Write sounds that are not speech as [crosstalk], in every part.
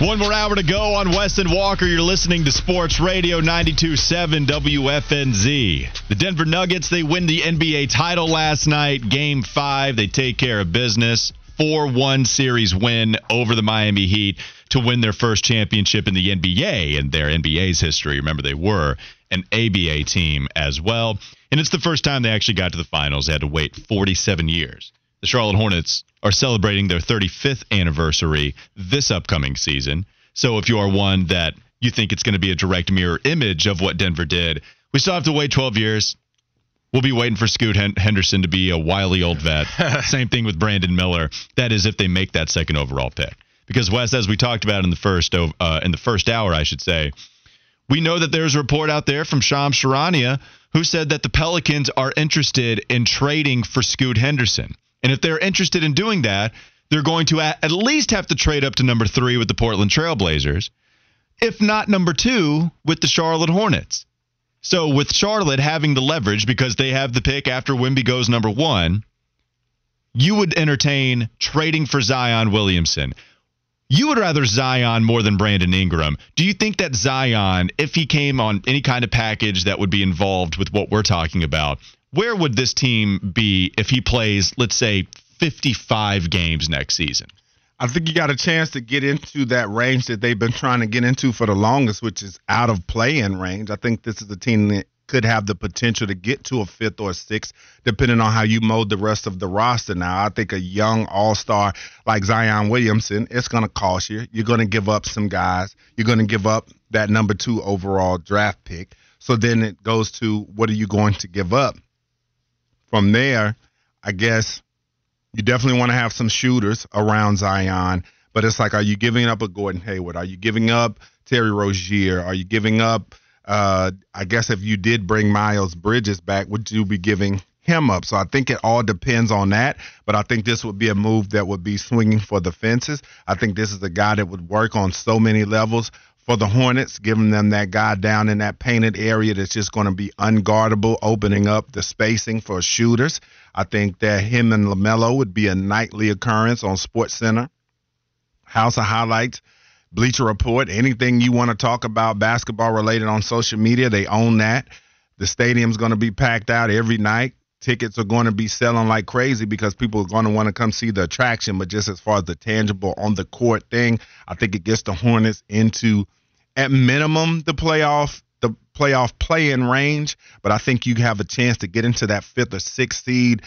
One more hour to go on Wes and Walker. You're listening to Sports Radio 92.7 WFNZ. The Denver Nuggets, they win the NBA title last night. Game five, they take care of business. 4 1 series win over the Miami Heat to win their first championship in the NBA in their NBA's history. Remember, they were an ABA team as well. And it's the first time they actually got to the finals. They had to wait 47 years. The Charlotte Hornets are celebrating their 35th anniversary this upcoming season. So if you are one that you think it's going to be a direct mirror image of what Denver did, we still have to wait 12 years. We'll be waiting for Scoot Henderson to be a wily old vet. [laughs] Same thing with Brandon Miller. That is if they make that second overall pick. Because Wes, as we talked about in the first uh, in the first hour, I should say, we know that there's a report out there from Shams Charania who said that the Pelicans are interested in trading for Scoot Henderson. And if they're interested in doing that, they're going to at least have to trade up to number three with the Portland Trailblazers, if not number two with the Charlotte Hornets. So with Charlotte having the leverage because they have the pick after Wemby goes number one, you would entertain trading for Zion Williamson. You would rather Zion more than Brandon Ingram. Do you think that Zion, if he came on any kind of package that would be involved with what we're talking about, where would this team be if he plays, let's say, 55 games next season? I think you got a chance to get into that range that they've been trying to get into for the longest, which is out of play in range. I think this is a team that could have the potential to get to a fifth or a sixth, depending on how you mold the rest of the roster. Now, I think a young all star like Zion Williamson, it's going to cost you. You're going to give up some guys. You're going to give up that number two overall draft pick. So then it goes to what are you going to give up? From there, I guess you definitely want to have some shooters around Zion. But it's like, are you giving up a Gordon Hayward? Are you giving up Terry Rozier? Are you giving up? Uh, I guess if you did bring Miles Bridges back, would you be giving him up? So I think it all depends on that. But I think this would be a move that would be swinging for the fences. I think this is a guy that would work on so many levels for the Hornets, giving them that guy down in that painted area that's just going to be unguardable, opening up the spacing for shooters. I think that him and LaMelo would be a nightly occurrence on Sports Center. House of Highlights, Bleacher Report, anything you want to talk about basketball related on social media, they own that. The stadium's going to be packed out every night. Tickets are going to be selling like crazy because people are going to want to come see the attraction. But just as far as the tangible on the court thing, I think it gets the Hornets into at minimum the playoff the playoff play in range, but I think you have a chance to get into that fifth or sixth seed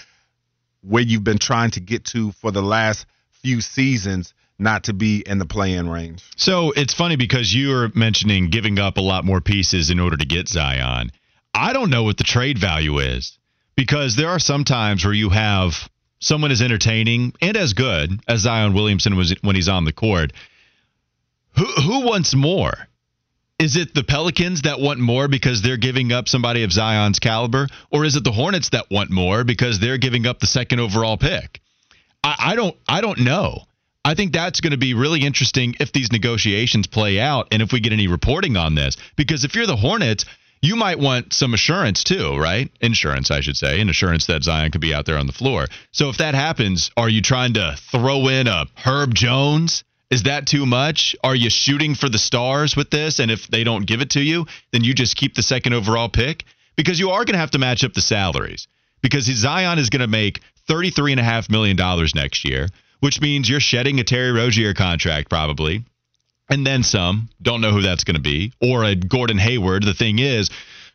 where you've been trying to get to for the last few seasons not to be in the play in range. So it's funny because you're mentioning giving up a lot more pieces in order to get Zion. I don't know what the trade value is because there are some times where you have someone as entertaining and as good as Zion Williamson was when he's on the court. Who who wants more? Is it the Pelicans that want more because they're giving up somebody of Zion's caliber, or is it the Hornets that want more because they're giving up the second overall pick? I, I don't I don't know. I think that's going to be really interesting if these negotiations play out and if we get any reporting on this. Because if you're the Hornets, you might want some assurance too, right? Insurance, I should say, an assurance that Zion could be out there on the floor. So if that happens, are you trying to throw in a Herb Jones? Is that too much? Are you shooting for the stars with this? And if they don't give it to you, then you just keep the second overall pick? Because you are going to have to match up the salaries. Because Zion is going to make $33.5 million next year, which means you're shedding a Terry Rozier contract probably, and then some. Don't know who that's going to be. Or a Gordon Hayward. The thing is,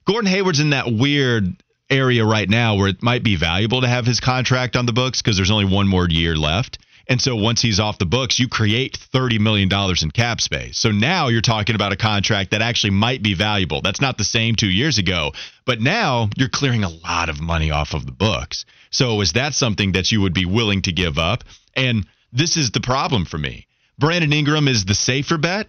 Gordon Hayward's in that weird area right now where it might be valuable to have his contract on the books because there's only one more year left And so once he's off the books, you create $30 million in cap space. So now you're talking about a contract that actually might be valuable. That's not the same two years ago, but now you're clearing a lot of money off of the books. So is that something that you would be willing to give up? And this is the problem for me. Brandon Ingram is the safer bet.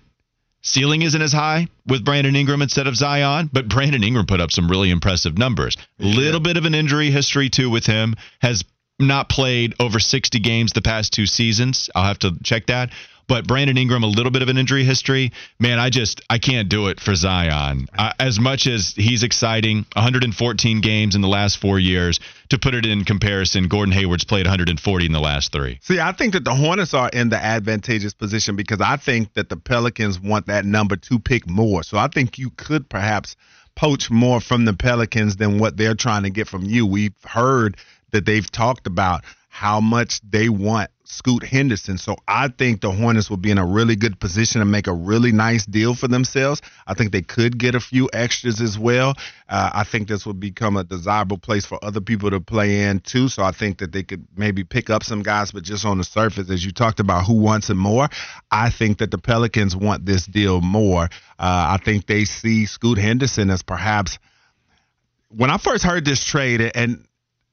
Ceiling isn't as high with Brandon Ingram instead of Zion, but Brandon Ingram put up some really impressive numbers. Little bit of an injury history too with him. Has not played over 60 games the past two seasons. I'll have to check that. But Brandon Ingram, a little bit of an injury history. Man, I just I can't do it for Zion. Uh, as much as he's exciting, 114 games in the last four years. To put it in comparison, Gordon Hayward's played 140 in the last three. See, I think that the Hornets are in the advantageous position because I think that the Pelicans want that number two pick more. So I think you could perhaps poach more from the Pelicans than what they're trying to get from you. We've heard that they've talked about how much they want Scoot Henderson. So I think the Hornets will be in a really good position to make a really nice deal for themselves. I think they could get a few extras as well. Uh, I think this would become a desirable place for other people to play in too. So I think that they could maybe pick up some guys, but just on the surface, as you talked about, who wants it more? I think that the Pelicans want this deal more. Uh, I think they see Scoot Henderson as perhaps when I first heard this trade, and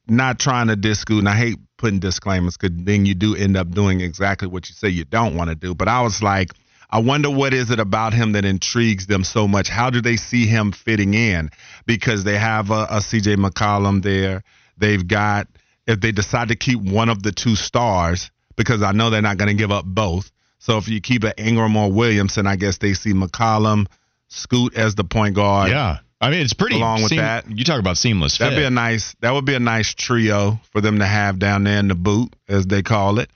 not trying to discoot, and I hate putting disclaimers because then you do end up doing exactly what you say you don't want to do. But I was like, I wonder what is it about him that intrigues them so much. How do they see him fitting in? Because they have a, a CJ McCollum there. They've got if they decide to keep one of the two stars, because I know they're not going to give up both. So if you keep an Ingram or Williamson, I guess they see McCollum, Scoot as the point guard. Yeah. I mean, it's pretty along with seam- that. You talk about seamless. That'd fit. be a nice. That would be a nice trio for them to have down there in the boot, as they call it.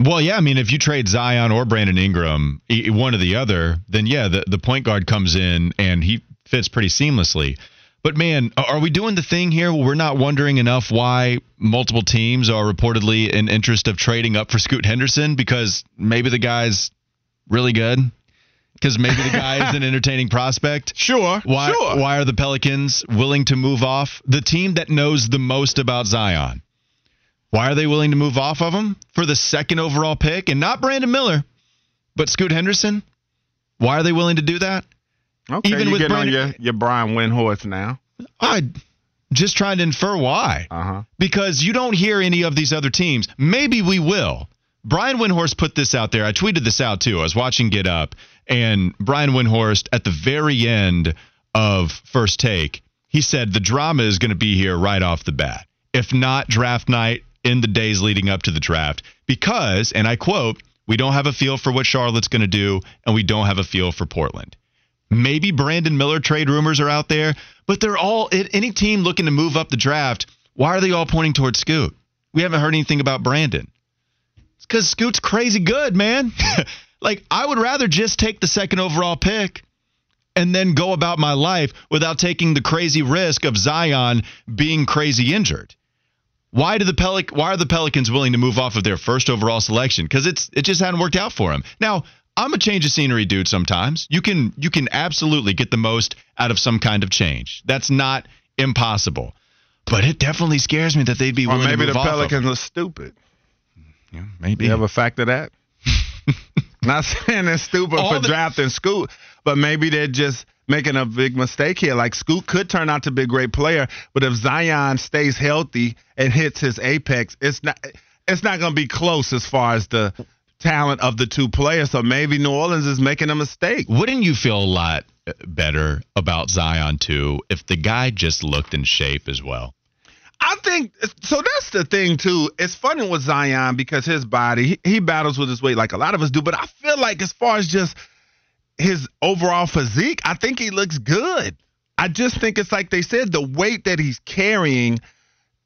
Well, yeah, I mean, if you trade Zion or Brandon Ingram, one or the other, then yeah, the, the point guard comes in and he fits pretty seamlessly. But man, are we doing the thing here where we're not wondering enough why multiple teams are reportedly in interest of trading up for Scoot Henderson because maybe the guy's really good? Because maybe the guy is an [laughs] entertaining prospect. Sure. Why, sure. why are the Pelicans willing to move off the team that knows the most about Zion? Why are they willing to move off of him for the second overall pick and not Brandon Miller, but Scoot Henderson? Why are they willing to do that? Okay, even you with Brandon- your your Brian Windhorst now. I just trying to infer why. Uh huh. Because you don't hear any of these other teams. Maybe we will. Brian Windhorst put this out there. I tweeted this out too. I was watching Get Up, and Brian Windhorst at the very end of First Take, he said the drama is going to be here right off the bat. If not draft night, in the days leading up to the draft, because, and I quote, we don't have a feel for what Charlotte's going to do, and we don't have a feel for Portland. Maybe Brandon Miller trade rumors are out there, but they're all any team looking to move up the draft. Why are they all pointing towards Scoot? We haven't heard anything about Brandon. It's because Scoot's crazy good, man. [laughs] like I would rather just take the second overall pick and then go about my life without taking the crazy risk of Zion being crazy injured. Why do the Pelic- Why are the Pelicans willing to move off of their first overall selection? Because it's it just hadn't worked out for them. Now I'm a change of scenery dude. Sometimes you can you can absolutely get the most out of some kind of change. That's not impossible, but it definitely scares me that they'd be Or willing maybe to move the off of- Pelicans are stupid. Yeah, maybe. You ever factor of that? [laughs] Not [laughs] saying they're stupid All for the- drafting Scoot, but maybe they're just making a big mistake here. Like Scoot could turn out to be a great player, but if Zion stays healthy and hits his apex, it's not it's not going to be close as far as the talent of the two players. So maybe New Orleans is making a mistake. Wouldn't you feel a lot better about Zion too if the guy just looked in shape as well? I think so. That's the thing too. It's funny with Zion because his body, he, battles with his weight like a lot of us do. But I feel like as far as just his overall physique, I think he looks good. I just think it's like they said, the weight that he's carrying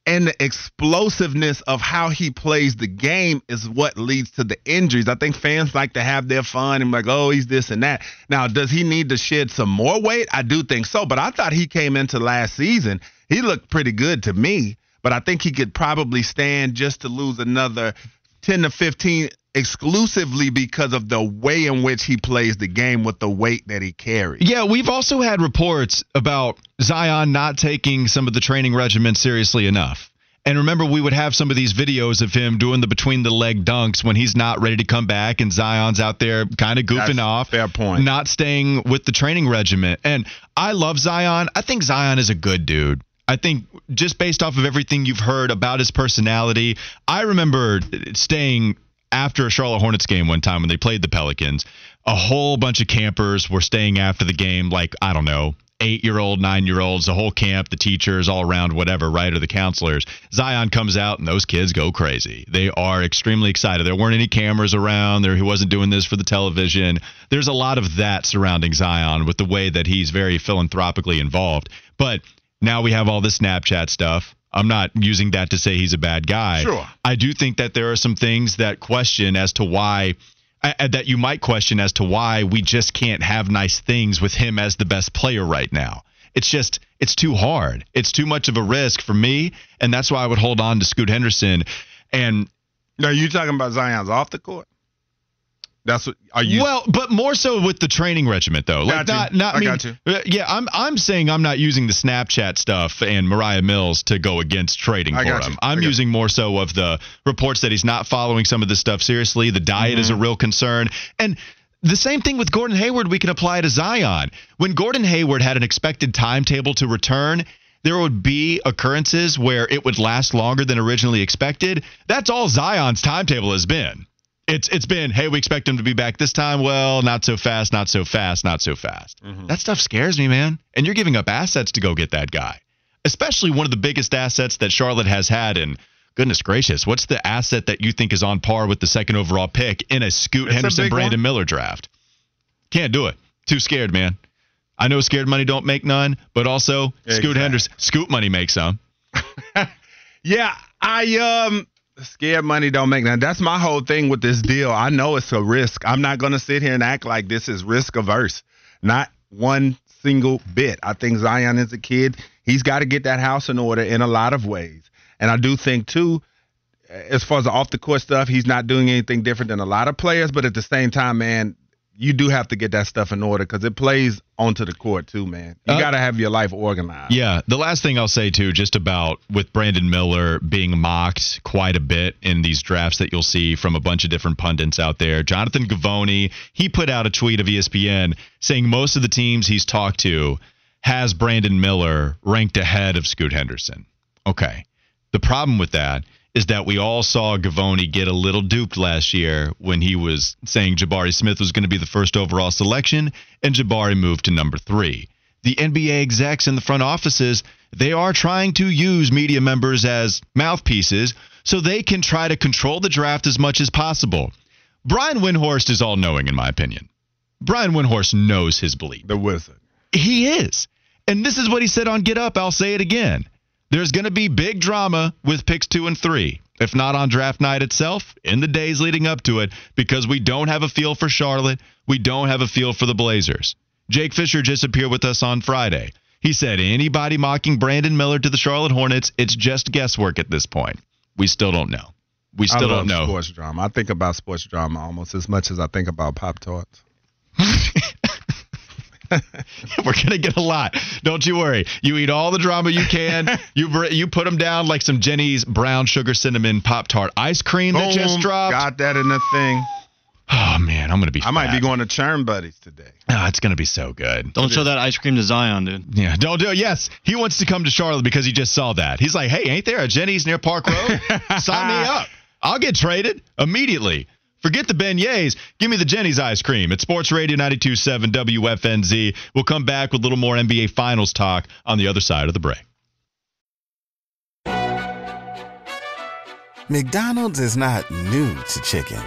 and the explosiveness of how he plays the game is what leads to the injuries. I think fans like to have their fun and like, oh, he's this and that. Now, does he need to shed some more weight? I do think so. But I thought he came into last season, he looked pretty good to me. But I think he could probably stand just to lose another 10 to 15 exclusively because of the way in which he plays the game with the weight that he carries. Yeah, we've also had reports about Zion not taking some of the training regimen seriously enough. And remember, we would have some of these videos of him doing the between the leg dunks when he's not ready to come back, and Zion's out there kind of goofing That's off. fair point. Not staying with the training regimen. And I love Zion. I think Zion is a good dude. I think just based off of everything you've heard about his personality, I remember staying after a Charlotte Hornets game one time when they played the Pelicans. A whole bunch of campers were staying after the game, like, I don't know, eight year old, nine year olds, the whole camp, the teachers, all around, whatever, right? Or the counselors. Zion comes out and those kids go crazy. They are extremely excited. There weren't any cameras around. There, he wasn't doing this for the television. There's a lot of that surrounding Zion with the way that he's very philanthropically involved. But now we have all the Snapchat stuff. I'm not using that to say he's a bad guy. Sure. I do think that there are some things that question as to why uh, that you might question as to why we just can't have nice things with him as the best player right now. It's just it's too hard. It's too much of a risk for me, and that's why I would hold on to Scoot Henderson. And Now you're talking about Zion's off the court? That's what are you? well, but more so with the training regiment though. Like Got you. not not I mean, got you. uh, Yeah, I'm I'm saying I'm not using the Snapchat stuff and Moriah Mills to go against trading I for him. you. I I'm you. using more so of the reports that he's not following some of this stuff seriously. The diet is a Mm-hmm. real concern. And the same thing with Gordon Hayward we can apply to Zion. When Gordon Hayward had an expected timetable to return, there would be occurrences where it would last longer than originally expected. That's all Zion's timetable has been. It's it's been, hey, we expect him to be back this time. Well, not so fast, not so fast, not so fast. That stuff scares me, man. And you're giving up assets to go get that guy. Especially one of the biggest assets that Charlotte has had and goodness gracious, what's the asset that you think is on par with the second overall pick in a Scoot It's Henderson big Brandon one. Miller draft? Can't do it. Too scared, man. I know scared money don't make none, but also Scoot Henderson Scoot money makes some. [laughs] Yeah, I um scared money don't make none. That's my whole thing with this deal. I know it's a risk. I'm not gonna sit here and act like this is risk averse. Not one single bit. I think Zion is a kid. He's got to get that house in order in a lot of ways. And I do think too, as far as the off the court stuff, he's not doing anything different than a lot of players. But at the same time, man, you do have to get that stuff in order because it plays onto the court too, man. You Uh, got to have your life organized. Yeah, the last thing I'll say too, just about with Brandon Miller being mocked quite a bit in these drafts that you'll see from a bunch of different pundits out there. Jonathan Givony, he put out a tweet of ESPN saying most of the teams he's talked to has Brandon Miller ranked ahead of Scoot Henderson. Okay. The problem with that is that we all saw Givony get a little duped last year when he was saying Jabari Smith was going to be the first overall selection and Jabari moved to number three. The NBA execs in the front offices, they are trying to use media members as mouthpieces so they can try to control the draft as much as possible. Brian Windhorst is all knowing, in my opinion. Brian Windhorst knows his belief. The wizard. He is. And this is what he said on Get Up. I'll say it again. There's going to be big drama with picks two and three, if not on draft night itself, in the days leading up to it, because we don't have a feel for Charlotte. We don't have a feel for the Blazers. Jake Fisher just appeared with us on Friday. He said anybody mocking Brandon Miller to the Charlotte Hornets, it's just guesswork at this point. We still don't know. We still don't know. sports drama. I think about sports drama almost as much as I think about Pop Tarts. [laughs] [laughs] We're gonna get a lot. Don't you worry. You eat all the drama you can. [laughs] you br- you put them down like some Jeni's brown sugar cinnamon pop tart ice cream that just dropped. Got that in the thing. Oh man, I'm gonna be. I might be going to Churn Buddies today. Oh, it's gonna be so good. Don't show that ice cream to Zion, dude. Yeah, don't do it. Yes, he wants to come to Charlotte because he just saw that. He's like, hey, ain't there a Jeni's near Park Road? [laughs] Sign me up. I'll get traded immediately. Forget the beignets. Give me the Jeni's ice cream. It's Sports Radio 92.7 WFNZ. We'll come back with a little more NBA Finals talk on the other side of the break. McDonald's is not new to chicken.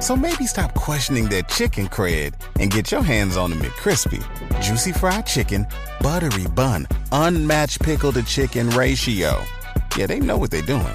So maybe stop questioning their chicken cred and get your hands on the McCrispy. Juicy fried chicken, buttery bun, unmatched pickle to chicken ratio. Yeah, they know what they're doing.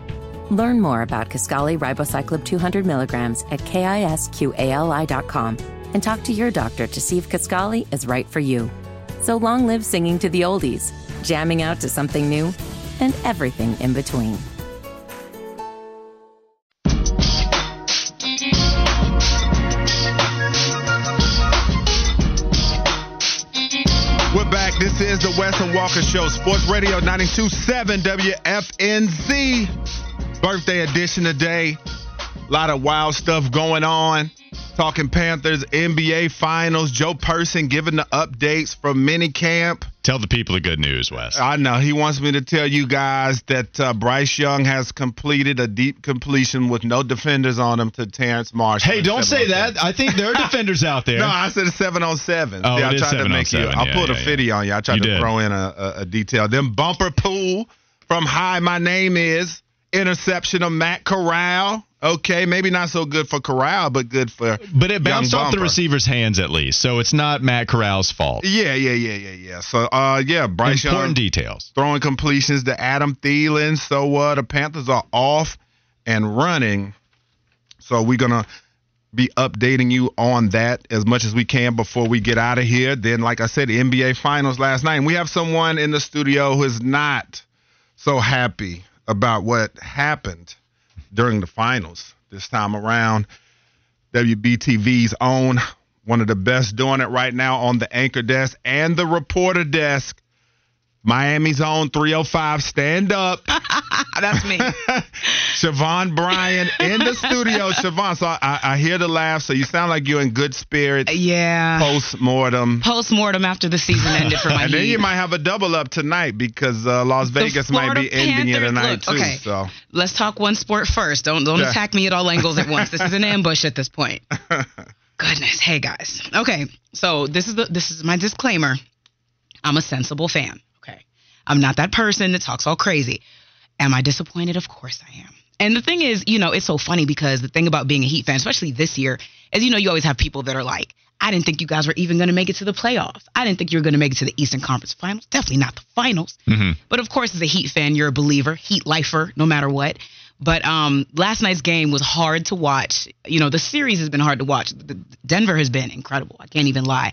Learn more about Kisqali Ribociclib 200 milligrams at kisqali.com and talk to your doctor to see if Kisqali is right for you. So long live singing to the oldies, jamming out to something new, and everything in between. We're back. This is the Wes and Walker Show, Sports Radio 927 WFNZ. Birthday edition today. A lot of wild stuff going on. Talking Panthers, NBA Finals. Joe Person giving the updates from minicamp. Tell the people the good news, Wes. I know. He wants me to tell you guys that uh, Bryce Young has completed a deep completion with no defenders on him to Terrace Marshall. Hey, don't say that. I think there are defenders out there. [laughs] No, I said it's 707. Oh, See, it I is tried to make you. 707. I Yeah, pulled yeah, a yeah. fitty on you. I tried You to did. throw in a, a, a detail. Then bumper pool from Hi, my name is interception of Matt Corral. Okay, maybe not so good for Corral, but good for. But it bounced off the receiver's hands at least, so it's not Matt Corral's fault. Yeah, yeah, yeah, yeah, yeah. So, uh, yeah, Bryce Important Young details. throwing completions to Adam Thielen. So uh, the Panthers are off and running. So we're gonna be updating you on that as much as we can before we get out of here. Then, like I said, the NBA Finals last night, and we have someone in the studio who is not so happy about what happened during the finals this time around. WBTV's own, one of the best doing it right now on the anchor desk and the reporter desk. Miami's own 305 stand up. [laughs] That's me. [laughs] Shevaun Bryan in the studio. [laughs] Shevaun, so I, I hear the laugh. So you sound like you're in good spirits. yeah. Post mortem. Post mortem after the season ended for my And then you might have a double up tonight because uh, Las Vegas might be ending it tonight look, too. okay. So Let's talk one sport first. Don't don't attack me at all angles at once. This is an ambush at this point. Goodness. Hey guys. Okay. So this is the this is my disclaimer. I'm a sensible fan. I'm not that person that talks all crazy. Am I disappointed? Of course I am. And the thing is, you know, it's so funny because the thing about being a Heat fan, especially this year, is you know, you always have people that are like, I didn't think you guys were even going to make it to the playoffs. I didn't think you were going to make it to the Eastern Conference Finals. Definitely not the finals. But of course, as a Heat fan, you're a believer, Heat lifer, no matter what. But um, last night's game was hard to watch. You know, the series has been hard to watch. The- Denver has been incredible. I can't even lie.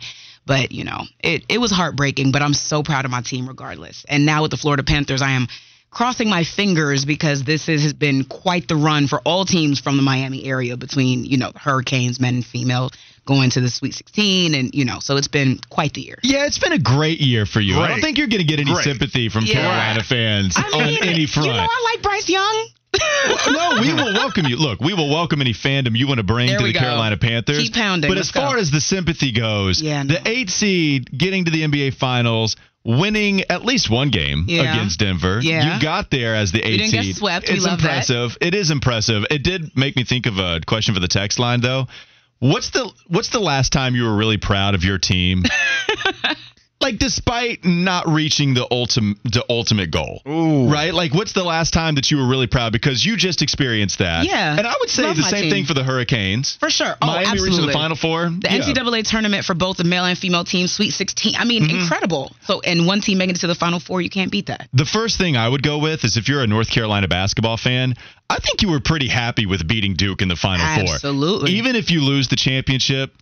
But you know, it it was heartbreaking. But I'm so proud of my team regardless. And now with the Florida Panthers, I am crossing my fingers because this is, has been quite the run for all teams from the Miami area between you know Hurricanes, men and female, going to the Sweet 16, and you know, so it's been quite the year. Yeah, it's been a great year for you. I don't think you're going to get any Great. sympathy from Yeah. Carolina fans I mean, on any front. You know, I like Bryce Young. [laughs] no, we will welcome you. Look, we will welcome any fandom you want to bring There to the go. Carolina Panthers. Keep pounding. But Let's as far go. as the sympathy goes, Yeah, no. the eight seed getting to the NBA Finals, winning at least one game Yeah. against Denver. Yeah. You got there as the eight seed. swept. We It's love that. impressive. It is impressive. It did make me think of a question for the text line though. What's the What's the last time you were really proud of your team? [laughs] like despite not reaching the ultimate the ultimate goal. Ooh. Right? Like what's the last time that you were really proud because you just experienced that? Yeah. And I would say Love the same team. thing for the Hurricanes. For sure. Oh, Miami absolutely. reaching the final four. The Yeah. NCAA tournament for both the male and female teams, Sweet 16. I mean, Mm-hmm. incredible. So, and one team making it to the Final Four, you can't beat that. The first thing I would go with is if you're a North Carolina basketball fan, I think you were pretty happy with beating Duke in the Final Four. Absolutely. Even if you lose the championship,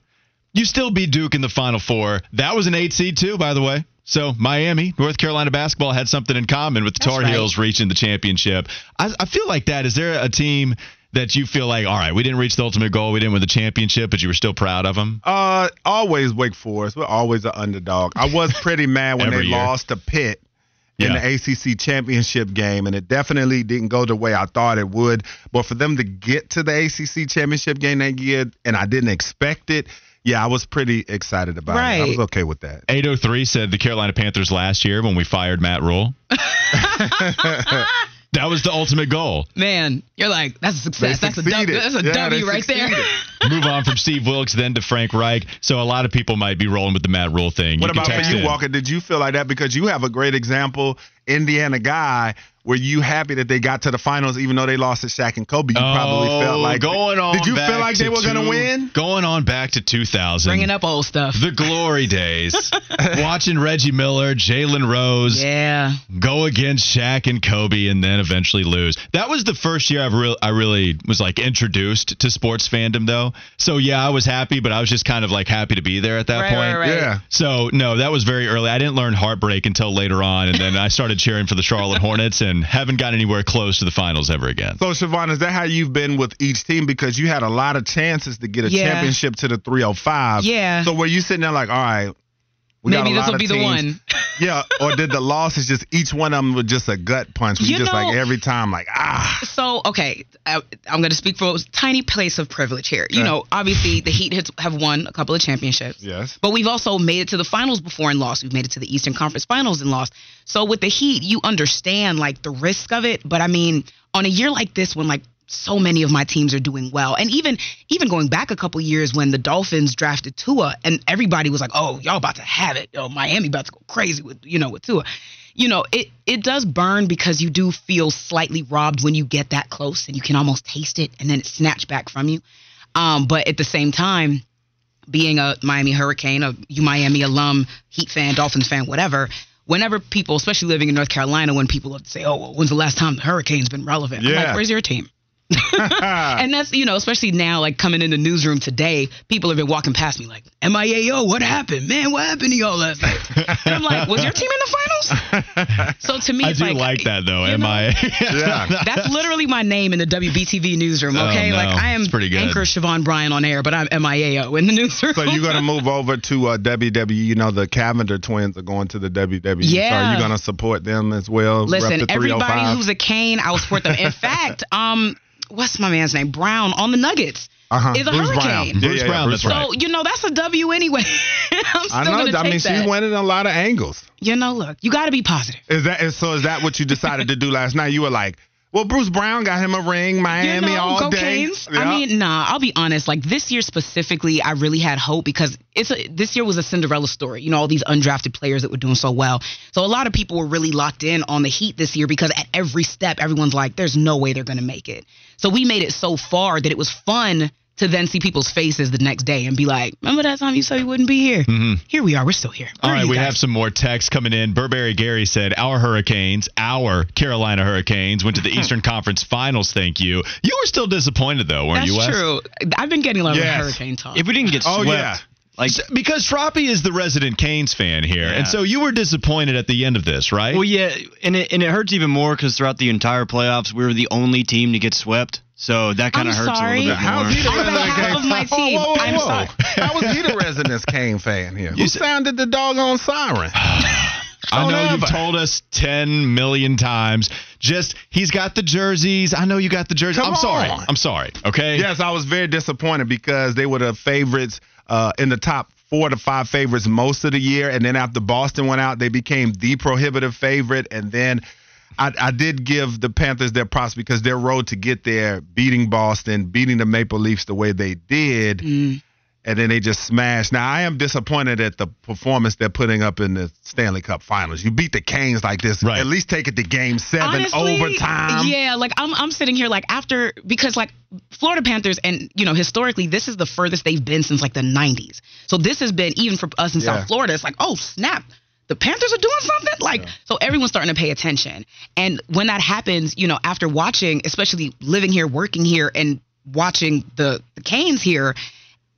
you still beat Duke in the Final Four. That was an eight seed too, by the way. So Miami, North Carolina basketball had something in common with the That's Tar right. Heels reaching the championship. I, I feel like that. Is there a team that you feel like, all right, we didn't reach the ultimate goal, we didn't win the championship, but you were still proud of them? Uh, always Wake Forest. We're always an underdog. I was pretty [laughs] mad when they year. lost to Pitt in Yeah. the ACC championship game, and it definitely didn't go the way I thought it would. But for them to get to the ACC championship game that year, and I didn't expect it, yeah, I was pretty excited about it. I was okay with that. 803 said the Carolina Panthers last year when we fired Matt Rhule. [laughs] that was the ultimate goal. Man, you're like, that's a success. That's a W. succeeded. That's a Yeah, W they right there. [laughs] Move on from Steve Wilks then to Frank Reich. So a lot of people might be rolling with the Matt Rhule thing. What you about for you, in. Walker? Did you feel like that because you have a great example Indiana guy, were you happy that they got to the finals even though they lost to Shaq and Kobe? You probably Oh, felt like going on. Did you feel like they were going to two- win? Going on back to 2000. Bringing up old stuff. the glory days. [laughs] Watching Reggie Miller, Jalen Rose Yeah. go against Shaq and Kobe, and then eventually lose. That was the first year I've real I really was like introduced to sports fandom, though. So yeah, I was happy, but I was just kind of like happy to be there at that Right, point. right, right. Yeah. So no, that was very early. I didn't learn heartbreak until later on, and then I started cheering for the Charlotte [laughs] Hornets, and haven't got anywhere close to the finals ever again. So, Shevaun, is that how you've been with each team? Because you had a lot of chances to get a Yeah. championship to the 305. Yeah. So, were you sitting there like, all right, we Maybe this will be the one. [laughs] Yeah. Or did the losses just each one of them was just a gut punch? Were you, just like every time, like, ah. So okay, I, I'm going to speak for a tiny place of privilege here. You Okay. know, obviously the Heat has, have won a couple of championships. Yes. But we've also made it to the finals before and lost. We've made it to the Eastern Conference Finals and lost. So with the Heat, you understand like the risk of it. But I mean, on a year like this, when like so many of my teams are doing well, and even even going back a couple years when the Dolphins drafted Tua, and everybody was like, "Oh, y'all about to have it. Oh, Miami about to go crazy with you know with Tua." You know, it it does burn because you do feel slightly robbed when you get that close and you can almost taste it, and then it's snatched back from you. Um, but at the same time, being a Miami Hurricane, a U Miami alum, Heat fan, Dolphins fan, whatever. Whenever people, especially living in North Carolina, when people say, "Oh, well, when's the last time the Hurricane's been relevant?" I'm Yeah. like, "Where's your team?" [laughs] and that's you know, especially now, like coming in the newsroom today, people have been walking past me like, "MIAO, what happened, man? What happened to y'all last night?" And I'm like, "Was your team in the finals?" So to me, I it's do like, like, that though. you Am I? Yeah. [laughs] That's literally my name in the WBTV newsroom. Oh, Okay, no. like I am It's pretty good. anchor Shevaun Bryan on air, but I'm MIAO in the newsroom. So you're gonna move over to uh, WWE. You know the Cavinder twins are going to the WWE. So Yeah. are you gonna support them as well? Listen, everybody who's a Cane, I will support them. In [laughs] fact, um, what's my man's name? Brown on the Nuggets uh-huh. is a Bruce hurricane. Brown. Bruce yeah, Brown, Bruce that's So you know that's a W anyway. [laughs] I'm still I know. take I mean, that. she's winning a lot of angles. You know, look, you got to be positive. Is that so? Is that what you decided to do last night? You were like, well, Bruce Brown got him a ring, Miami you know, all go day. Yeah. I mean, nah. I'll be honest. Like this year specifically, I really had hope because it's a, this year was a Cinderella story. You know, all these undrafted players that were doing so well. So a lot of people were really locked in on the Heat this year because at every step, everyone's like, "There's no way they're going to make it." So we made it so far that it was fun to then see people's faces the next day and be like, "Remember that time you said you wouldn't be here? Mm-hmm. Here we are. We're still here." All Where are right, you we guys? have some more text coming in. Burberry Gary said, Our Hurricanes, our Carolina Hurricanes, went to the [laughs] Eastern Conference Finals. Thank you. You were still disappointed, though, weren't That's you, Wes? true. I've been getting a lot Yes. of hurricane talk. If we didn't get oh, swept. Oh, yeah. like S- Because Froppy is the resident Canes fan here. Yeah. And so you were disappointed at the end of this, right? Well, yeah, and it and it hurts even more because throughout the entire playoffs, we were the only team to get swept. So that kind of hurts sorry. a little bit more. How's he the I'm resident half Cane? of my Oh, team. whoa, whoa, I'm sorry. [laughs] How was he the resident Cane fan here? Who You said- sounded the doggone siren? [sighs] I know Don't you've told us 10 million times. Just, he's got the jerseys. I know you got the jerseys. Come I'm sorry. I'm sorry. Okay? Yes, I was very disappointed because they were the favorites uh, in the top four to five favorites most of the year, and then after Boston went out, they became the prohibitive favorite, and then. I, I did give the Panthers their props because their road to get there, beating Boston, beating the Maple Leafs the way they did, Mm. and then they just smashed. Now I am disappointed at the performance they're putting up in the Stanley Cup Finals. You beat the Canes like this, Right. at least take it to Game Seven, Honestly, overtime. Yeah, like I'm I'm sitting here like after because like Florida Panthers and you know historically this is the furthest they've been since like the 90s. So this has been even for us in Yeah. South Florida. It's like oh snap. The Panthers are doing something like so everyone's starting to pay attention. And when that happens, you know, after watching, especially living here, working here, and watching the, the Canes here,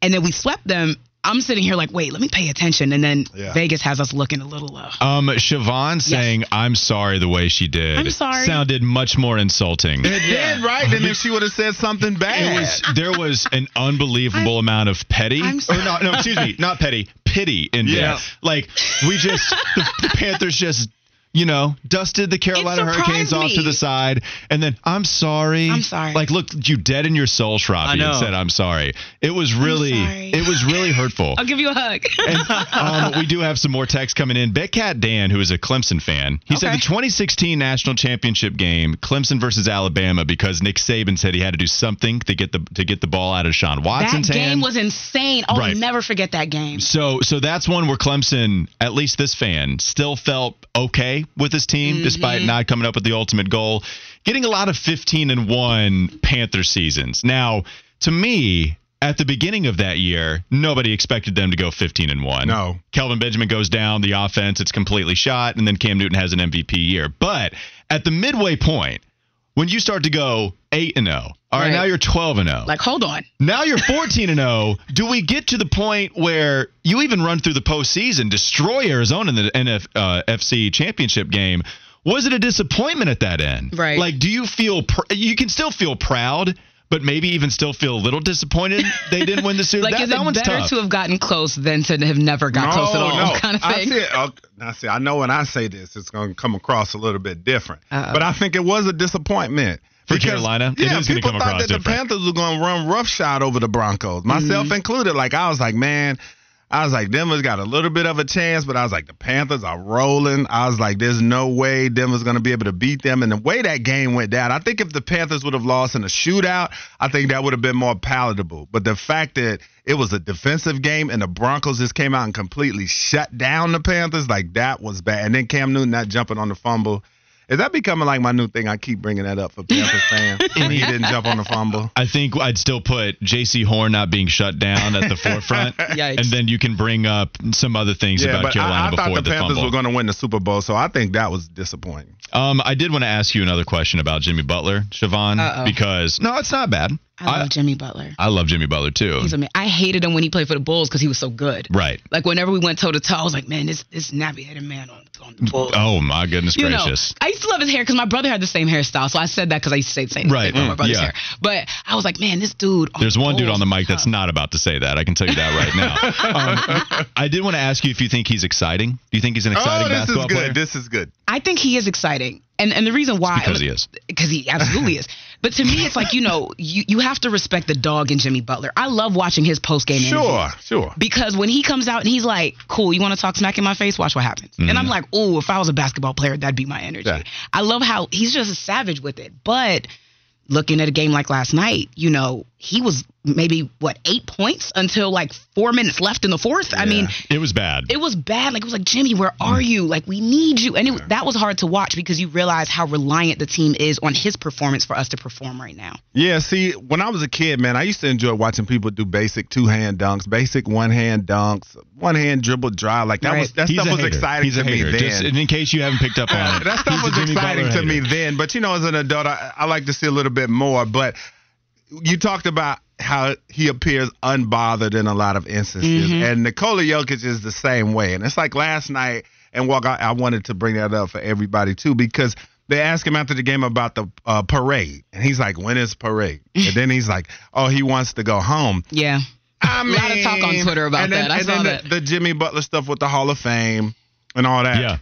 and then we swept them, I'm sitting here like, wait, let me pay attention. And then Yeah. Vegas has us looking a little uh, Um, Shevaun saying, I'm sorry the way she did. I'm sorry. Sounded much more insulting. It did, right? And if she would have said something bad. It was there was an unbelievable amount of petty. I'm or sorry. no, no, excuse me, [laughs] not petty, pity in Yeah. there. Like we just the, the Panthers just you know dusted the Carolina surprised Hurricanes off to the side, and then I'm sorry. I'm sorry. Like looked you dead in your soul, Shroppy, I and said I'm sorry. It was really it was really hurtful. [laughs] I'll give you a hug. And [laughs] um, we do have some more text coming in. Betcat Dan, who is a Clemson fan, he said the 2016 national championship game, Clemson versus Alabama, because Nick Saban said he had to do something to get the to get the ball out of Sean that Watson's game hand. was insane. I'll Right. never forget that game. so so that's one where Clemson, at least this fan, still felt okay with his team, despite mm-hmm. not coming up with the ultimate goal. Getting a lot of 15 and 1 Panther seasons. Now, to me, at the beginning of that year, nobody expected them to go 15 and 1. No. Kelvin Benjamin goes down, the offense, it's completely shot, and then Cam Newton has an MVP year. But at the midway point, when you start to go 8 and 0, all right, Right. now you're 12 and 0. Like, hold on. Now you're 14 and 0. Do we get to the point where you even run through the postseason, destroy Arizona in the NFC uh, championship game? Was it a disappointment at that end? Right. Like, do you feel pr- you can still feel proud, but maybe even still feel a little disappointed they didn't win the [laughs] Super? Like, that, is that it one's better tough. to have gotten close than to have never got close at all? [laughs] Kind of I see it. uh, Now, see, I know when I say this, it's going to come across a little bit different. Uh-oh. But I think it was a disappointment. For Because, Carolina? It yeah, is gonna people come thought across that the. Panthers were going to run roughshod over the Broncos, myself Mm-hmm. included. Like, I was like, man, I was like, Denver's got a little bit of a chance, but I was like, the Panthers are rolling. I was like, there's no way Denver's going to be able to beat them. And the way that game went down, I think if the Panthers would have lost in a shootout, I think that would have been more palatable. But the fact that it was a defensive game and the Broncos just came out and completely shut down the Panthers, like that was bad. And then Cam Newton not jumping on the fumble. Is that becoming like my new thing? I keep bringing that up for Panthers fans. [laughs] when he didn't jump on the fumble. I think I'd still put Jaycee Horn not being shut down at the [laughs] forefront, Yikes. and then you can bring up some other things Yeah, about but Carolina I, I before thought the the Panthers fumble. were going to win the Super Bowl, so I think that was disappointing. Um, I did want to ask you another question about Jimmy Butler, Shevaun, Uh-oh. because no, it's not bad. I love Jimmy Butler. I love Jimmy Butler too. He's amazing. I hated him when he played for the Bulls because he was so good. right. Like whenever we went toe to toe, I was like, man, this this nappy headed man on, on the Bulls. Oh my goodness you gracious. know, I used to love his hair because my brother had the same hairstyle, so I said that because I used to say the same Right, thing about my brother's yeah. hair. But I was like, man, this dude. on There's the one dude on the mic that's tough. not about to say that. I can tell you that right now. [laughs] um, I did want to ask you if you think he's exciting. Do you think he's an exciting oh, this is good. player? This is good. I think he is exciting, and and the reason why because he is. [laughs] because he absolutely is. But to me, it's like you know, you you have to respect the dog in Jimmy Butler. I love watching his post game Sure, sure. Because when he comes out and he's like, "Cool, you want to talk smack in my face? Watch what happens." And I'm mm-hmm. like, "Oh, if I was a basketball player, that'd be my energy." Yeah. I love how he's just a savage with it. But looking at a game like last night, you know, he was maybe what eight points until like four minutes left in the fourth. I mean, It was bad. it was bad. Like it was like Jimmy, where mm. are you? Like we need you, and it, that was hard to watch because you realize how reliant the team is on his performance for us to perform right now. Yeah, see, when I was a kid, man, I used to enjoy watching people do basic two hand dunks, basic one hand dunks, one hand dribble drive. Like that Right. was that He's stuff was hater. exciting He's to me hater. then. Just in case you haven't picked up on [laughs] it. that stuff he's was exciting Butler to me then, but you know, as an adult, I, I like to see a little bit more. But you talked about how he appears unbothered in a lot of instances, and Nikola Jokic is the same way. And it's like last night, and walk. I, I wanted to bring that up for everybody too because. They asked him after the game about the uh, parade, and he's like, "When is parade?" [laughs] and then he's like, "Oh, he wants to go home." Yeah, I A lot of talk on Twitter about and then, that. I and saw then that. The, the Jimmy Butler stuff with the Hall of Fame and all that. Yeah.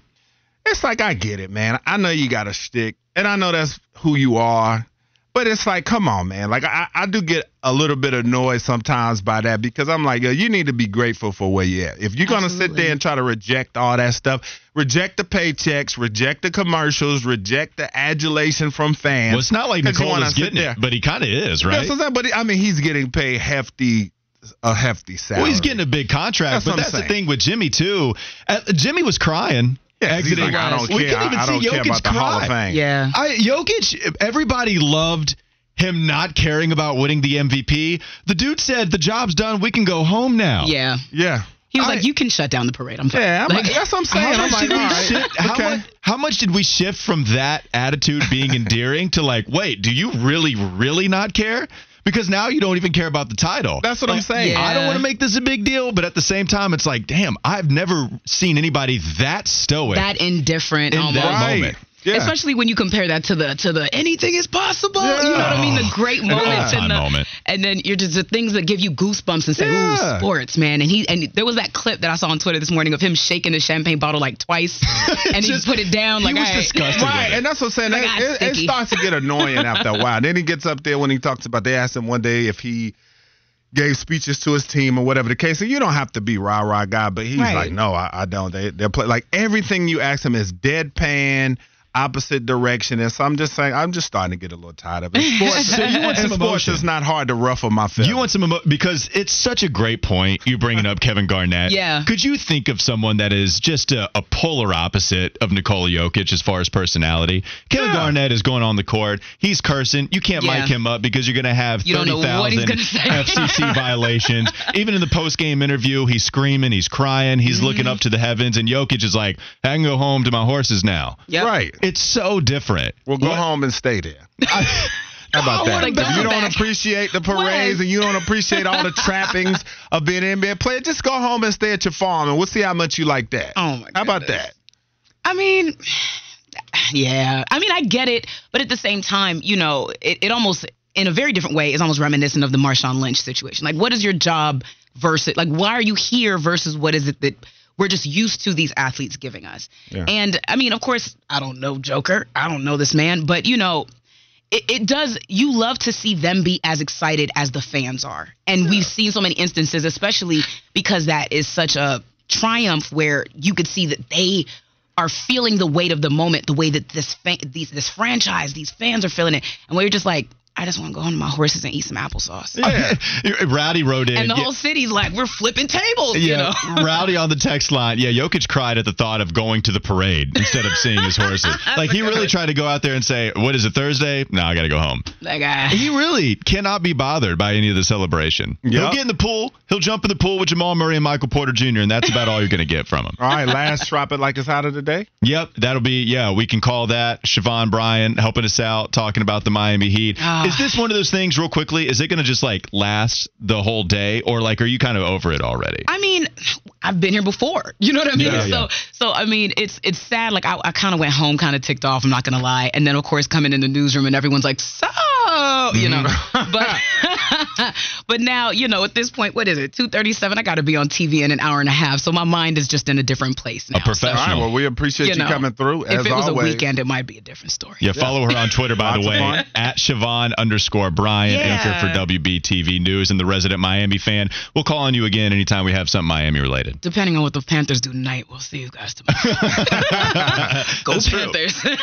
It's like I get it, man. I know you got a stick, and I know that's who you are. But it's like, come on, man. Like I, I do get a little bit annoyed sometimes by that because I'm like, yo, you need to be grateful for where you're at. If you're gonna sit there and try to reject all that stuff, reject the paychecks, reject the commercials, reject the adulation from fans. Well, it's not like you wanna Nikola's sit getting there. it, but he kind of is, Yeah, right? so that- but I mean, he's getting paid hefty, a hefty salary. Well, he's getting a big contract, That's but what I'm that's the thing with Jimmy too. Uh, Jimmy was crying. Yeah, exiting. like, I don't we care. couldn't even I, I don't care Jokic about the Hall of. Fame. yeah. I, Jokic, everybody loved him not caring about winning the MVP. The dude said, "The job's done. We can go home now." Yeah. Yeah. He was I- like, "You can shut down the parade." I'm fine. Yeah, I'm Like, like, that's what I'm saying. How I'm much, like, did we shift, how, okay. much, how much did we shift from that attitude being endearing to like, wait, do you really, really not care? Because now you don't even care about the title. That's what I'm saying. Yeah. I don't want to make this a big deal, but at the same time, it's like, damn, I've never seen anybody that stoic that indifferent in almost. that Right. moment. Yeah. Especially when you compare that to the to the anything is possible. You know what I mean? The great moments all-time and the moment. and then you're just the things that give you goosebumps and say, Yeah. "Ooh, sports, man." And he and there was that clip that I saw on Twitter this morning of him shaking the champagne bottle like twice, [laughs] and he Just- put it down like he was "All right." disgusted Right, and that's what I'm saying. Like, It- ah, it, it starts to get annoying after a while. Then he gets up there when he talks about. They asked him one day if he gave speeches to his team or whatever the case. And you don't have to be rah rah guy, but he's Right. like, no, I, I don't. They they play like everything you ask him is deadpan. Opposite direction. And so I'm just saying, I'm just starting to get a little tired of it. [laughs] Sports, So you want some sports emotion. is not hard to ruffle my feathers. You want some emo- because it's such a great point. You bringing up Kevin Garnett. Yeah. Could you think of someone that is just a, a polar opposite of Nikola Jokic as far as personality? Kevin Yeah. Garnett is going on the court. He's cursing. You can't Yeah. mic him up because you're going to have You don't thirty know what he's thousand gonna say. FCC [laughs] violations. Even in the post game interview, he's screaming, he's crying, he's Mm-hmm. looking up to the heavens, and Jokic is like, "I can go home to my horses now." Yep. Right. It's so different. Well, go What- home and stay there. [laughs] How about that? If you don't appreciate the parades and you don't appreciate all the trappings of being an NBA player, just go home and stay at your farm, and we'll see how much you like that. Oh, my god. How about that? I mean, [sighs] yeah. I mean, I get it, but at the same time, you know, it, it almost, in a very different way, is almost reminiscent of the Marshawn Lynch situation. Like, what is your job versus, like, why are you here versus what is it that we're just used to these athletes giving us? Yeah. And I mean, of course, I don't know Joker. I don't know this man, but you know, it, it does you love to see them be as excited as the fans are and we've seen so many instances especially because that is such a triumph where you could see that they are feeling the weight of the moment the way that this fa- these this franchise these fans are feeling it and where you're just like I just want to go home to my horses and eat some applesauce. Yeah. [laughs] [laughs] Rowdy wrote in. And the yeah- whole city's like, we're flipping tables, you know. Yeah, [laughs] Rowdy on the text line. Yeah, Jokic cried at the thought of going to the parade instead of seeing his horses. Like he really tried to go out there and say, "What is it Thursday? No, I got to go home." Like, uh, He really cannot be bothered by any of the celebration. He'll get in the pool. He'll jump in the pool with Jamal Murray and Michael Porter Jr. and that's about all you're going to get from him. All right, last drop it like it's hot of the day. Yep, that'll be yeah. We can call that Shevaun Bryan helping us out, talking about the Miami Heat. Ah. Is this one of those things? Real quickly, is it going to just like last the whole day, or like are you kind of over it already? I mean, I've been here before. You know what I mean? Yeah, so, yeah. so I mean, it's it's sad. Like I, I kind of went home, kind of ticked off. I'm not gonna lie. And then of course coming in the newsroom and everyone's like, so you know. Mm-hmm. but [laughs] [laughs] but now you know at this point, what is it? 2:37. I got to be on TV in an hour and a half. So my mind is just in a different place now. A professional. All right, well, we appreciate you, You know, coming through. if it was always. a weekend, it might be a different story. Yeah, follow her on Twitter, by the way, at Shevaun underscore Bryan, Yeah. anchor for WBTV News and the resident Miami fan. We'll call on you again anytime we have something Miami related. Depending on what the Panthers do tonight, we'll see you guys tomorrow. [laughs] Go That's. Panthers! [laughs]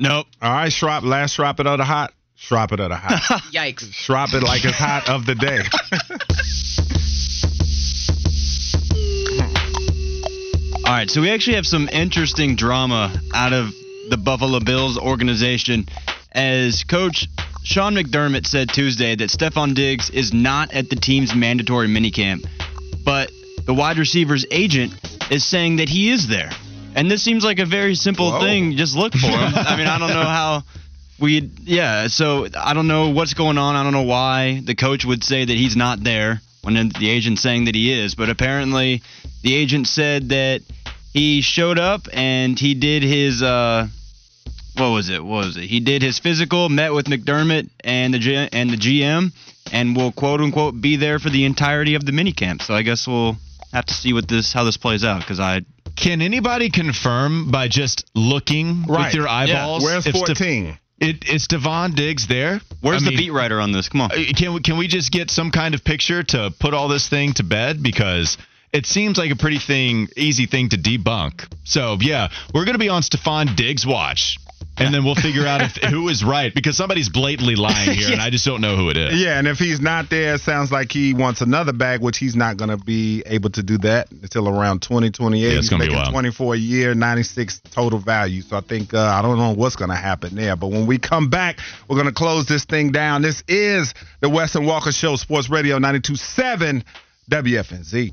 Nope. All right, Shrop, last Shrop it out of the hot. Shrop it at a hot. [laughs] Yikes! Shrop it like it's hot of the day. [laughs] All right, so we actually have some interesting drama out of the Buffalo Bills organization as coach Sean McDermott said Tuesday that Stefon Diggs is not at the team's mandatory minicamp, but the wide receiver's agent is saying that he is there. And this seems like a very simple Whoa. thing. Just look for him. [laughs] I mean, I don't know how we yeah, so I don't know what's going on. I don't know why the coach would say that he's not there when the agent's saying that he is, but apparently the agent said that he showed up and he did his uh what was it? What was it? He did his physical, met with McDermott and the G- and the GM, and will quote unquote be there for the entirety of the minicamp. So I guess we'll have to see what this how this plays out because I Can anybody confirm by just looking Right. with your eyeballs? Where's if Ste- 14? It, is Devon Diggs there? where's I the beat writer on this? Come on. Uh, Can we, can we just get some kind of picture to put all this thing to bed because it seems like a pretty thing easy thing to debunk. So yeah, we're gonna be on Stefon Diggs watch, and then we'll figure out if [laughs] who is right because somebody's blatantly lying here, and [laughs] I just don't know who it is. Yeah, and if he's not there, it sounds like he wants another bag, which he's not going to be able to do that until around 2028. Yeah, it's gonna be making wild. 24 a year, 96 total value. So I think uh, I don't know what's going to happen there. But when we come back, we're going to close this thing down. This is the Wes and Walker Show, Sports Radio 92.7 WFNZ.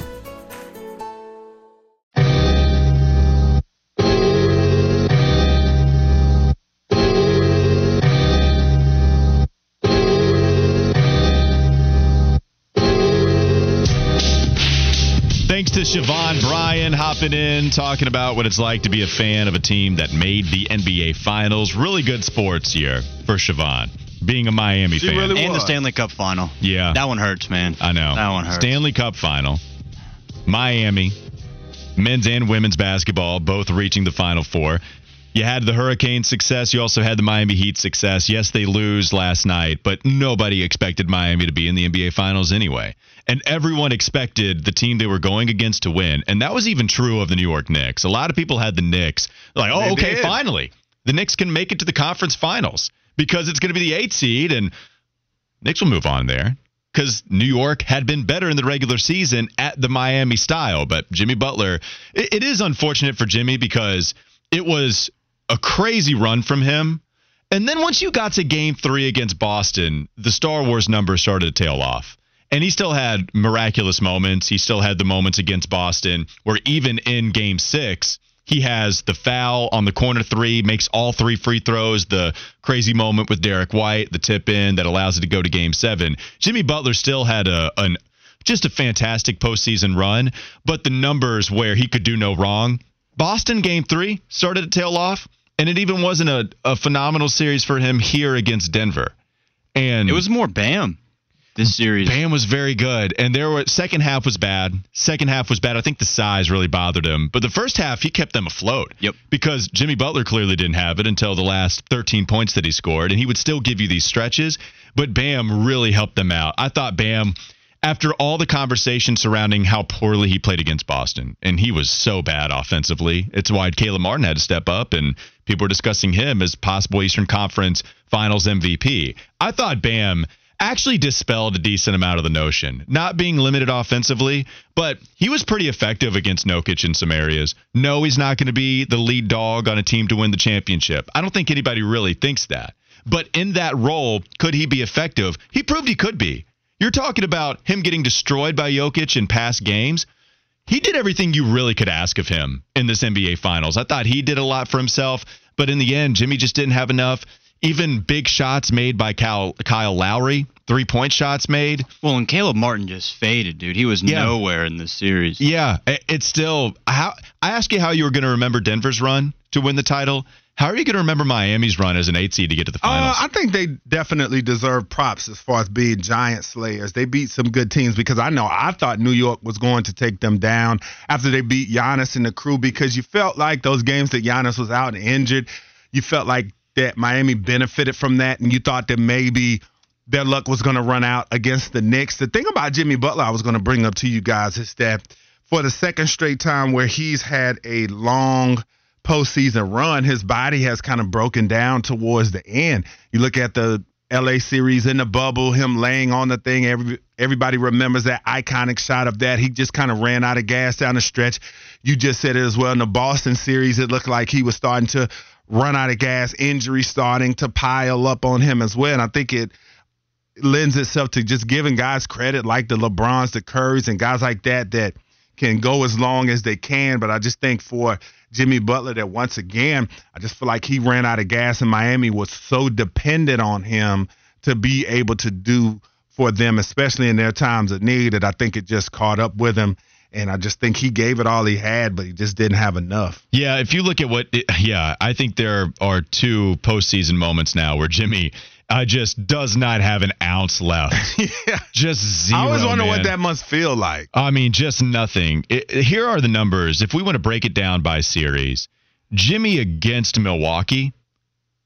To Shevaun Bryan hopping in, talking about what it's like to be a fan of a team that made the NBA Finals. Really good sports year for Shevaun, being a Miami She fan. really And the. Stanley Cup final. yeah, That one hurts, man. I know. That one hurts. Stanley Cup final, Miami, men's and women's basketball both reaching the Final Four. You had the Hurricane success. You also had the Miami Heat success. Yes, they lose last night, but nobody expected Miami to be in the NBA Finals anyway. And everyone expected the team they were going against to win. And that was even true of the New York Knicks. A lot of people had the Knicks like, oh, They okay, did. finally. The Knicks can make it to the conference finals because it's going to be the eight seed and Knicks will move on there because New York had been better in the regular season at the Miami style. But Jimmy Butler, it, it is unfortunate for Jimmy because it was a crazy run from him. And then once you got to game three against Boston, the Star Wars numbers started to tail off. And he still had miraculous moments. He still had the moments against Boston where even in game six, he has the foul on the corner three, makes all three free throws, the crazy moment with Derrick White, the tip in that allows it to go to game seven. Jimmy Butler still had a an just a fantastic postseason run, but the numbers where he could do no wrong. Boston game three started to tail off, and it even wasn't a, a phenomenal series for him here against Denver. And It was more Bam this series. Bam was very good, and there were second half was bad. Second half was bad. I think the size really bothered him, but the first half he kept them afloat. Yep. Because Jimmy Butler clearly didn't have it until the last 13 points that he scored, and he would still give you these stretches, but Bam really helped them out. I thought Bam. After all the conversation surrounding how poorly he played against Boston, and he was so bad offensively, it's why Caleb Martin had to step up, and people were discussing him as possible Eastern Conference Finals MVP. I thought Bam actually dispelled a decent amount of the notion. Not being limited offensively, but he was pretty effective against Jokic in some areas. No, he's not going to be the lead dog on a team to win the championship. I don't think anybody really thinks that. But in that role, could he be effective? He proved he could be. You're talking about him getting destroyed by Jokic in past games. He did everything you really could ask of him in this NBA Finals. I thought he did a lot for himself, but in the end, Jimmy just didn't have enough. Even big shots made by Kyle, Kyle Lowry, three point shots made. Well, and Caleb Martin just faded, dude. He was Yeah. nowhere in this series. Yeah, it's still. How I asked you how you were going to remember Denver's run to win the title. How are you going to remember Miami's run as an eight seed to get to the finals? Uh, I think they definitely deserve props as far as being giant slayers. They beat some good teams because I know I thought New York was going to take them down after they beat Giannis and the crew because you felt like those games that Giannis was out and injured, you felt like that Miami benefited from that and you thought that maybe their luck was going to run out against the Knicks. The thing about Jimmy Butler I was going to bring up to you guys is that for the second straight time where he's had a long postseason run, his body has kind of broken down towards the end. You look at the LA series in the bubble, him laying on the thing. Every, everybody remembers that iconic shot of that. He just kind of ran out of gas down the stretch. You just said it as well. In the Boston series, it looked like he was starting to run out of gas, injury starting to pile up on him as well. And I think it lends itself to just giving guys credit like the LeBrons, the Currys, and guys like that that can go as long as they can. But I just think for Jimmy Butler, that once again, I just feel like he ran out of gas, and Miami was so dependent on him to be able to do for them, especially in their times of need, that I think it just caught up with him. And I just think he gave it all he had, but he just didn't have enough. Yeah, if you look at what, yeah, I think there are two postseason moments now where Jimmy uh, just does not have an ounce left. [laughs] yeah. Just zero. I always wonder man. what that must feel like. I mean, just nothing. It, here are the numbers. If we want to break it down by series, Jimmy against Milwaukee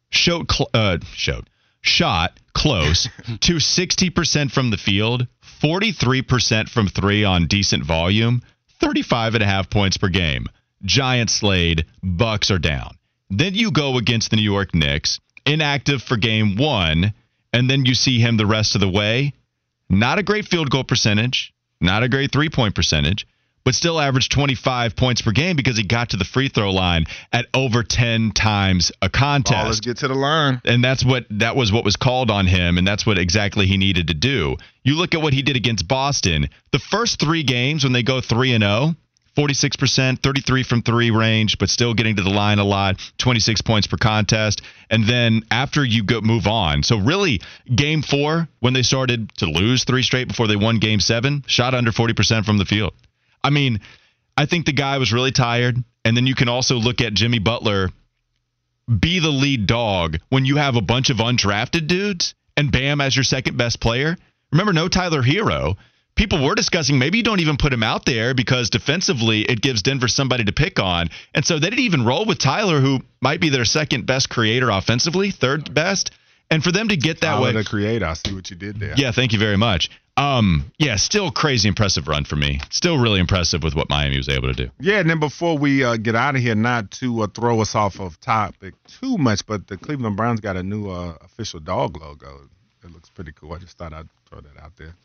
showed cl- uh, showed shot close [laughs] to 60% from the field, 43% from 3 on decent volume, 35 and a half points per game. Giant slayed, Bucks are down. Then you go against the New York Knicks, inactive for game 1, and then you see him the rest of the way. Not a great field goal percentage, not a great three point percentage, but still averaged 25 points per game because he got to the free throw line at over 10 times a contest. Let's get to the line. And that's what that was what was called on him, and that's what exactly he needed to do. You look at what he did against Boston. The first three games when they go three and 0, 46%, 33 from three range, but still getting to the line a lot, 26 points per contest. And then after you go move on. So really, game four, when they started to lose three straight before they won game seven, shot under 40% from the field. I mean, I think the guy was really tired. And then you can also look at Jimmy Butler be the lead dog when you have a bunch of undrafted dudes and Bam as your second best player. Remember, no Tyler Herro people were discussing maybe you don't even put him out there because defensively it gives Denver somebody to pick on. And so they didn't even roll with Tyler, who might be their second best creator offensively, third best. And for them to get that Tyler way, the creator, I see what you did there. yeah, thank you very much. Um, yeah, still crazy impressive run for me. Still really impressive with what Miami was able to do. Yeah, and then before we uh, get out of here, not to uh, throw us off of topic too much, but the Cleveland Browns got a new uh, official dog logo. It looks pretty cool. I just thought I'd throw that out there.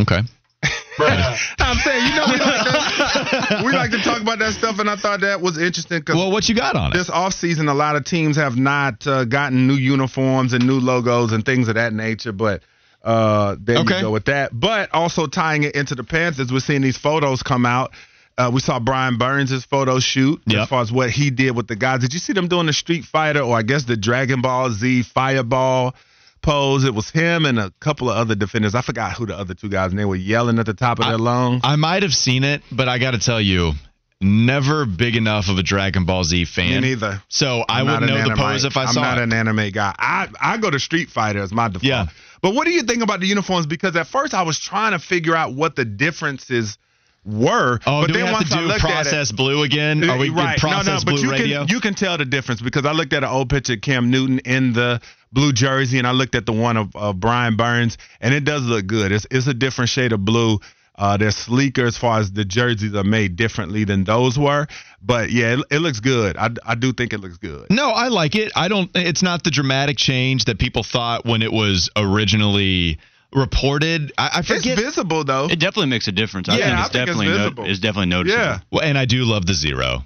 Okay. [laughs] I'm saying, you know, we like, to, [laughs] we like to talk about that stuff, and I thought that was interesting because Well, what you got on it? this offseason, a lot of teams have not uh, gotten new uniforms and new logos and things of that nature, but uh, there Okay. you go with that. But also tying it into the Panthers, we're seeing these photos come out. Uh, we saw Brian Burns' photo shoot Yep. as far as what he did with the guys. Did you see them doing the Street Fighter or I guess the Dragon Ball Z Fireball pose? It was him and a couple of other defenders. I forgot who the other two guys, and they were yelling at the top of their lungs. I might have seen it, but I got to tell you, never big enough of a Dragon Ball Z Me fan. neither. So I I'm wouldn't an know the pose if I saw it. I'm not an anime guy. I, I go to Street Fighter as my default. Yeah. But what do you think about the uniforms? Because at first I was trying to figure out what the differences were. Oh, but do then once to I do looked process at blue again? Are we right? in process no, no, but blue you radio? can you can tell the difference because I looked at an old picture of Cam Newton in the blue jersey and I looked at the one of uh, Brian Burns and it does look good. It's it's a different shade of blue. Uh, they're sleeker as far as the jerseys are made differently than those were, but yeah, it, it looks good. I, I do think it looks good. No, I like it. I don't. It's not the dramatic change that people thought when it was originally reported. I, I It's visible though. It definitely makes a difference. I Yeah, think I it's think it's definitely no- it's definitely noticeable. Yeah. Well, and I do love the zero.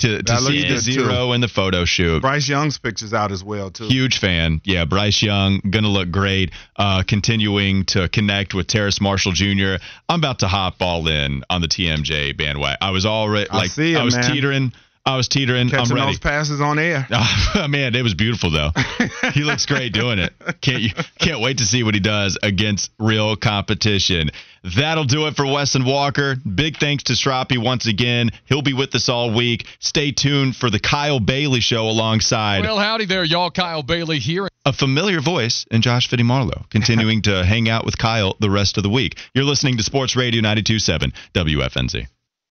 To, to see the good, zero in the photo shoot. Bryce Young's pictures out as well too. Huge fan. Yeah, Bryce Young gonna look great. Uh, continuing to connect with Terrace Marshall Jr. I'm about to hop all in on the TMJ bandwagon. I was already I like see it, I was man. teetering. I was teetering. Catching I'm ready. those passes on air. [laughs] Oh, man, it was beautiful though. he looks great doing it. Can't you can't wait to see what he does against real competition. That'll do it for Wes and Walker. Big thanks to Stroppy once again. He'll be with us all week. Stay tuned for the Kyle Bailey show alongside Well, howdy there, y'all. Kyle Bailey here. a familiar voice in Josh Fitty Marlowe, continuing to [laughs] hang out with Kyle the rest of the week. You're listening to Sports Radio 927 WFNZ.